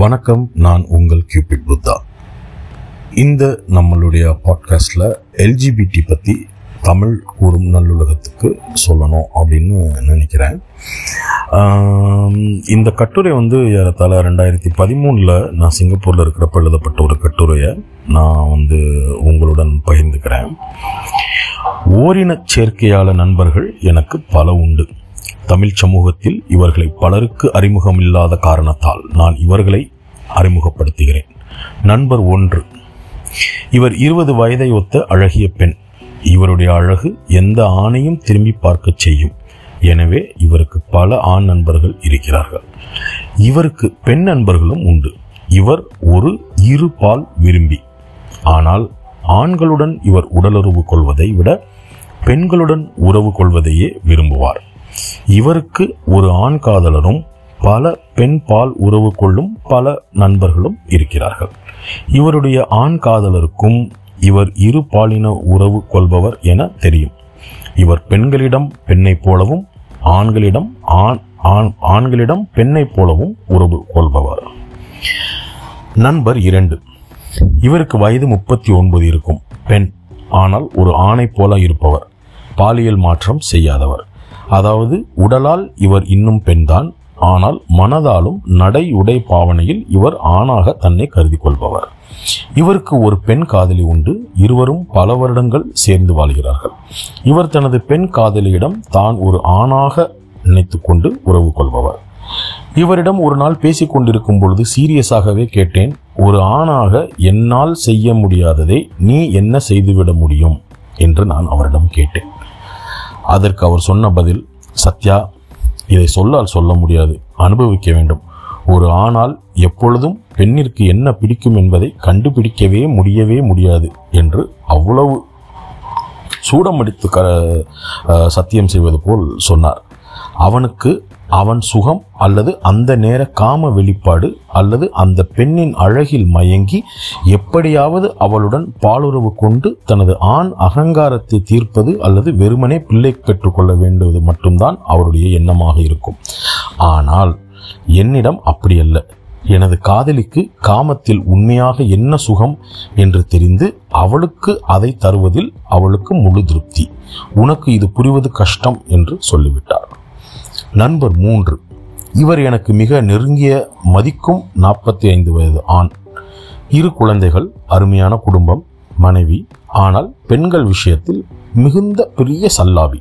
வணக்கம் நான் உங்கள் கியூபிட் புத்தா. இந்த நம்மளுடைய பாட்காஸ்டில் எல்ஜிபிடி பற்றி தமிழ் கூறும் நல்லுலகத்துக்கு சொல்லணும் அப்படின்னு நினைக்கிறேன். இந்த கட்டுரை வந்து ஏறத்தாழ ரெண்டாயிரத்தி பதிமூணில் நான் சிங்கப்பூரில் இருக்கிறப்ப எழுதப்பட்ட ஒரு கட்டுரையை நான் வந்து உங்களுடன் பகிர்ந்துக்கிறேன். ஓரின சேர்க்கையாள நண்பர்கள் எனக்கு பல உண்டு. தமிழ் சமூகத்தில் இவர்களை பலருக்கு அறிமுகமில்லாத காரணத்தால் நான் இவர்களை அறிமுகப்படுத்துகிறேன். நண்பர் ஒன்று. இவர் இருபது வயதை ஒத்த அழகிய பெண். இவருடைய அழகு எந்த ஆணையும் திரும்பி பார்க்கச் செய்யும். எனவே இவருக்கு பல ஆண் நண்பர்கள் இருக்கிறார்கள். இவருக்கு பெண் நண்பர்களும் உண்டு. இவர் ஒரு இரு பால் விரும்பி. ஆனால் ஆண்களுடன் இவர் உடலுறவு கொள்வதை விட பெண்களுடன் உறவு கொள்வதையே விரும்புவார். இவருக்கு ஒரு ஆண் காதலரும் பல பெண் பால் உறவு கொள்ளும் பல நண்பர்களும் இருக்கிறார்கள். இவருடைய ஆண் காதலருக்கும் இவர் இரு பாலின உறவு கொள்பவர் என தெரியும். இவர் பெண்களிடம் பெண்ணைப் போலவும் ஆண்களிடம் ஆண் ஆண் ஆண்களிடம் பெண்ணைப் போலவும் உறவு கொள்பவர். நண்பர் இரண்டு. இவருக்கு வயது முப்பத்தி ஒன்பது இருக்கும். பெண். ஆனால் ஒரு ஆணைப் போல இருப்பவர். பாலியல் மாற்றம் செய்யாதவர். அதாவது உடலால் இவர் இன்னும் பெண்தான் ஆனால் மனதாலும் நடை உடை பாவனையில் இவர் ஆணாக தன்னை கருதி கொள்பவர் இவருக்கு ஒரு பெண் காதலி உண்டு. இருவரும் பல வருடங்கள் சேர்ந்து வாழ்கிறார்கள். இவர் தனது பெண் காதலியிடம் தான் ஒரு ஆணாக நினைத்துக்கொண்டு உறவு கொள்பவர். இவரிடம் ஒரு நாள் பேசிக் கொண்டிருக்கும் பொழுது சீரியஸாகவே கேட்டேன் ஒரு ஆணாக என்னால் செய்ய முடியாததை நீ என்ன செய்துவிட முடியும்? என்று நான் அவரிடம் கேட்டேன். அதற்கு அவர் சொன்ன பதில் சத்யா இதை சொல்லால் சொல்ல முடியாது. அனுபவிக்க வேண்டும். ஒரு ஆணால் எப்பொழுதும் பெண்ணிற்கு என்ன பிடிக்கும் என்பதை கண்டுபிடிக்கவே முடியவே முடியாது என்று அவ்வளவு சூடமடித்து க சத்தியம் செய்வது போல் சொன்னார். அவனுக்கு அவன் சுகம் அல்லது அந்த நேர காம வெளிப்பாடு அல்லது அந்த பெண்ணின் அழகில் மயங்கி எப்படியாவது அவளுடன் பாலுறவு கொண்டு தனது ஆண் அகங்காரத்தை தீர்ப்பது அல்லது வெறுமனே பிள்ளை பெற்றுக்கொள்ள வேண்டுவது மட்டும்தான் அவருடைய எண்ணமாக இருக்கும். ஆனால் என்னிடம் அப்படியல்ல எனது காதலிக்கு காமத்தில் உண்மையாக என்ன சுகம் என்று தெரிந்து அவளுக்கு அதை தருவதில் அவளுக்கு முழு திருப்தி. உனக்கு இது புரிவது கஷ்டம் என்று சொல்லிவிட்டார். நண்பர் மூன்று. இவர் எனக்கு மிக நெருங்கிய மதிக்கும் நாற்பத்தி ஐந்து வயது ஆண். இரு குழந்தைகள் அருமையான குடும்பம் மனைவி. ஆனால் பெண்கள் விஷயத்தில் மிகுந்த பெரிய சல்லாவி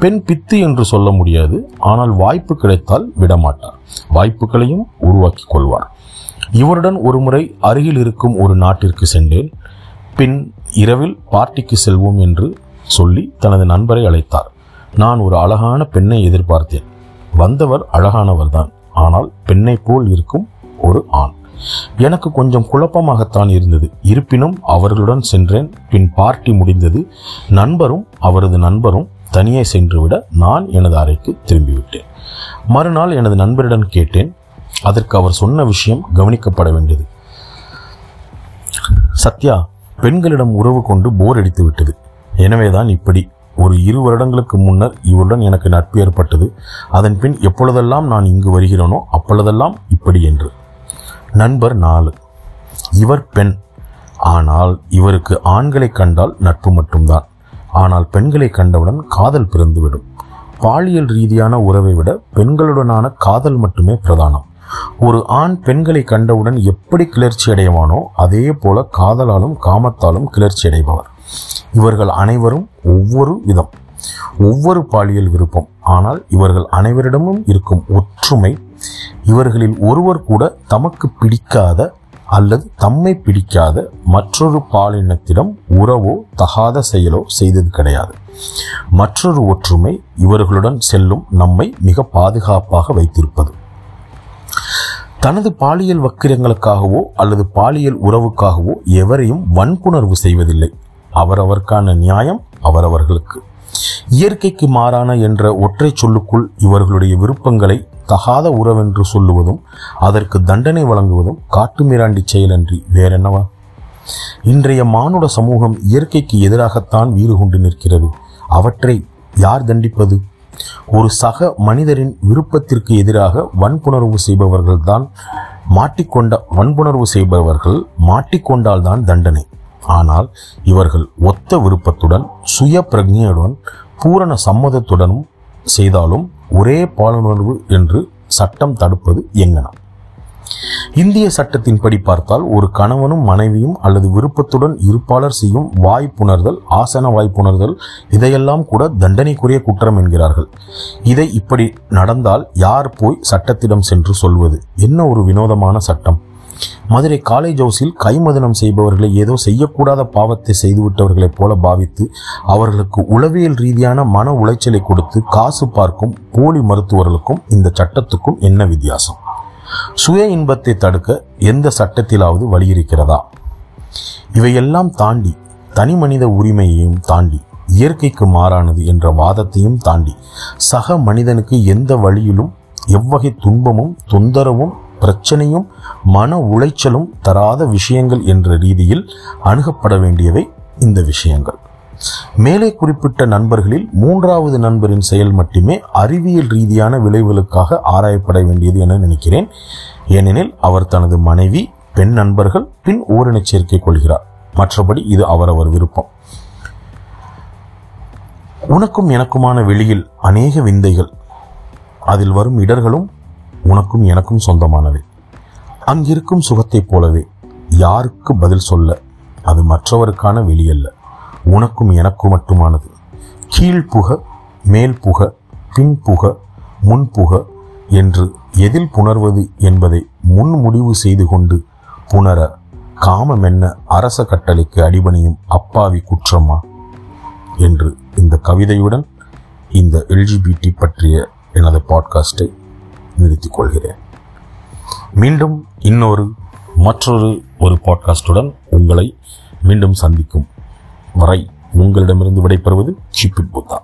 பெண் பித்து என்று சொல்ல முடியாது ஆனால் வாய்ப்பு கிடைத்தால் விடமாட்டார். வாய்ப்புகளையும் உருவாக்கிக் கொள்வார். இவருடன் ஒருமுறை அருகில் இருக்கும் ஒரு நாட்டிற்கு சென்றேன். பின் இரவில் பார்ட்டிக்கு செல்வோம் என்று சொல்லி தனது நண்பரை அழைத்தார். நான் ஒரு அழகான பெண்ணை எதிர்பார்த்தேன். வந்தவர் அழகானவர்தான். ஆனால் பெண்ணைப் போல் இருக்கும் ஒரு ஆண். எனக்கு கொஞ்சம் குழப்பமாகத்தான் இருந்தது. இருப்பினும் அவர்களுடன் சென்றேன். பின் பார்ட்டி முடிந்தது. நண்பரும் அவரது நண்பரும் தனியே சென்றுவிட நான் எனது அறைக்கு திரும்பிவிட்டேன். மறுநாள் எனது நண்பரிடம் கேட்டேன். அதற்கு அவர் சொன்ன விஷயம் கவனிக்கப்பட வேண்டியது. சத்யா பெண்களிடம் உறவு கொண்டு போர் அடித்து விட்டது எனவேதான் இப்படி ஒரு இரு வருடங்களுக்கு முன்னர் இவருடன் எனக்கு நட்பு ஏற்பட்டது. அதன் பின் எப்பொழுதெல்லாம் நான் இங்கு வருகிறேனோ அப்பொழுதெல்லாம் இப்படி என்று. நண்பர் நாலு. இவர் பெண். ஆனால் இவருக்கு ஆண்களை கண்டால் நட்பு மட்டும்தான். ஆனால் பெண்களை கண்டவுடன் காதல் பிறந்துவிடும். பாலியல் ரீதியான உறவை விட பெண்களுடனான காதல் மட்டுமே பிரதானம். ஒரு ஆண் பெண்களை கண்டவுடன் எப்படி கிளர்ச்சி அடைவானோ அதே போல காதலாலும் காமத்தாலும் கிளர்ச்சி அடைபவர். இவர்கள் அனைவரும் ஒவ்வொரு விதம் ஒவ்வொரு பாலியல் விருப்பம். ஆனால் இவர்கள் அனைவரிடமும் இருக்கும் ஒற்றுமை இவர்களில் ஒருவர் கூட தமக்கு பிடிக்காத அல்லது தம்மை பிடிக்காத மற்றொரு பாலினத்திடம் உறவோ தகாத செயலோ செய்தது கிடையாது. மற்றொரு ஒற்றுமை இவர்களுடன் செல்லும் நம்மை மிக பாதுகாப்பாக வைத்திருப்பது. தனது பாலியல் வக்கிரங்களுக்காகவோ அல்லது பாலியல் உறவுக்காகவோ எவரையும் வன்புணர்வு செய்வதில்லை. அவரவர்க்கான நியாயம் அவரவர்களுக்கு. இயற்கைக்கு மாறான என்ற ஒற்றை சொல்லுக்குள் இவர்களுடைய விருப்பங்களை தகாத உறவென்று சொல்லுவதும் அதற்கு தண்டனை வழங்குவதும் காட்டுமிராண்டி செயலன்றி வேறென்னவா? இன்றைய மானுட சமூகம் இயற்கைக்கு எதிராகத்தான் வீறு கொண்டு நிற்கிறது. அவற்றை யார் தண்டிப்பது? ஒரு சக மனிதரின் விருப்பத்திற்கு எதிராக வன்புணர்வு செய்பவர்கள்தான் மாட்டிக்கொண்ட வன்புணர்வு செய்பவர்கள் மாட்டிக்கொண்டால்தான் தண்டனை. ஆனால் இவர்கள் ஒத்த விருப்பத்துடன் சுய பிரஜையுடன் பூரண சம்மதத்துடனும் செய்தாலும் ஒரே பாலுணர்வு என்று சட்டம் தடுப்பது எங்கனம் இந்திய சட்டத்தின்படி பார்த்தால் ஒரு கணவனும் மனைவியும் அல்லது விருப்பத்துடன் இருப்பாளர் செய்யும் வாய்ப்புணர்தல் ஆசன வாய்ப்புணர்தல் இதையெல்லாம் கூட தண்டனைக்குரிய குற்றம் என்கிறார்கள். இதை இப்படி நடந்தால் யார் போய் சட்டத்திடம் சென்று சொல்வது? என்ன ஒரு வினோதமான சட்டம்? மதுரை காலேஜ் ஹவுஸில் கைமதனம் செய்பவர்களை ஏதோ செய்யக்கூடாத பாவத்தை செய்துவிட்டவர்களைப் போல பாவித்து அவர்களுக்கு உளவியல் ரீதியான மன உளைச்சலை கொடுத்து காசு பார்க்கும் போலி மருத்துவர்களுக்கும் இந்த சட்டத்துக்கும் என்ன வித்தியாசம்? சுய இன்பத்தை தடுக்க எந்த சட்டத்திலாவது வழி இருக்கிறதா? இவையெல்லாம் தாண்டி தனி மனித உரிமையையும் தாண்டி இயற்கைக்கு மாறானது என்ற வாதத்தையும் தாண்டி சக மனிதனுக்கு எந்த வழியிலும் எவ்வகை துன்பமும் தொந்தரவும் பிரச்சனையும் மன உளைச்சலும் தராத விஷயங்கள் என்ற ரீதியில் அணுகப்பட வேண்டியவை இந்த விஷயங்கள். மேலே குறிப்பிட்ட நண்பர்களில் மூன்றாவது நண்பரின் செயல் மட்டுமே அறிவியல் ரீதியான விளைவுகளுக்காக ஆராயப்பட வேண்டியது என நினைக்கிறேன். ஏனெனில் அவர் தனது மனைவி பெண் நண்பர்கள் பின் ஓரினச் சேர்க்கை கொள்கிறார். மற்றபடி இது அவரவர் விருப்பம். உனக்கும் எனக்குமான வெளியில் அநேக விந்தைகள். அதில் வரும் இடர்களும் உனக்கும் எனக்கும் சொந்தமானவை. அங்கிருக்கும் சுகத்தைப் போலவே யாருக்கு பதில் சொல்ல அது மற்றவருக்கான வெளியல்ல. உனக்கும் எனக்கு மட்டுமானது. கீழ் புக மேல் புக பின்புக முன்புக என்று எதில் புணர்வது என்பதை முன் முடிவு செய்து கொண்டு புணர காமமென்ன அரச கட்டளைக்கு அடிபணியும் அப்பாவி குற்றமா என்று இந்த கவிதையுடன் இந்த எல்ஜிபிடி பற்றிய எனது பாட்காஸ்டை நிறுத்திக் கொள்கிறேன் மீண்டும் இன்னொரு மற்றொரு ஒரு பாட்காஸ்டுடன் உங்களை மீண்டும் சந்திக்கும் வரை உங்களிடமிருந்து விடைபெறுவது சிப்பிட் புத்தா.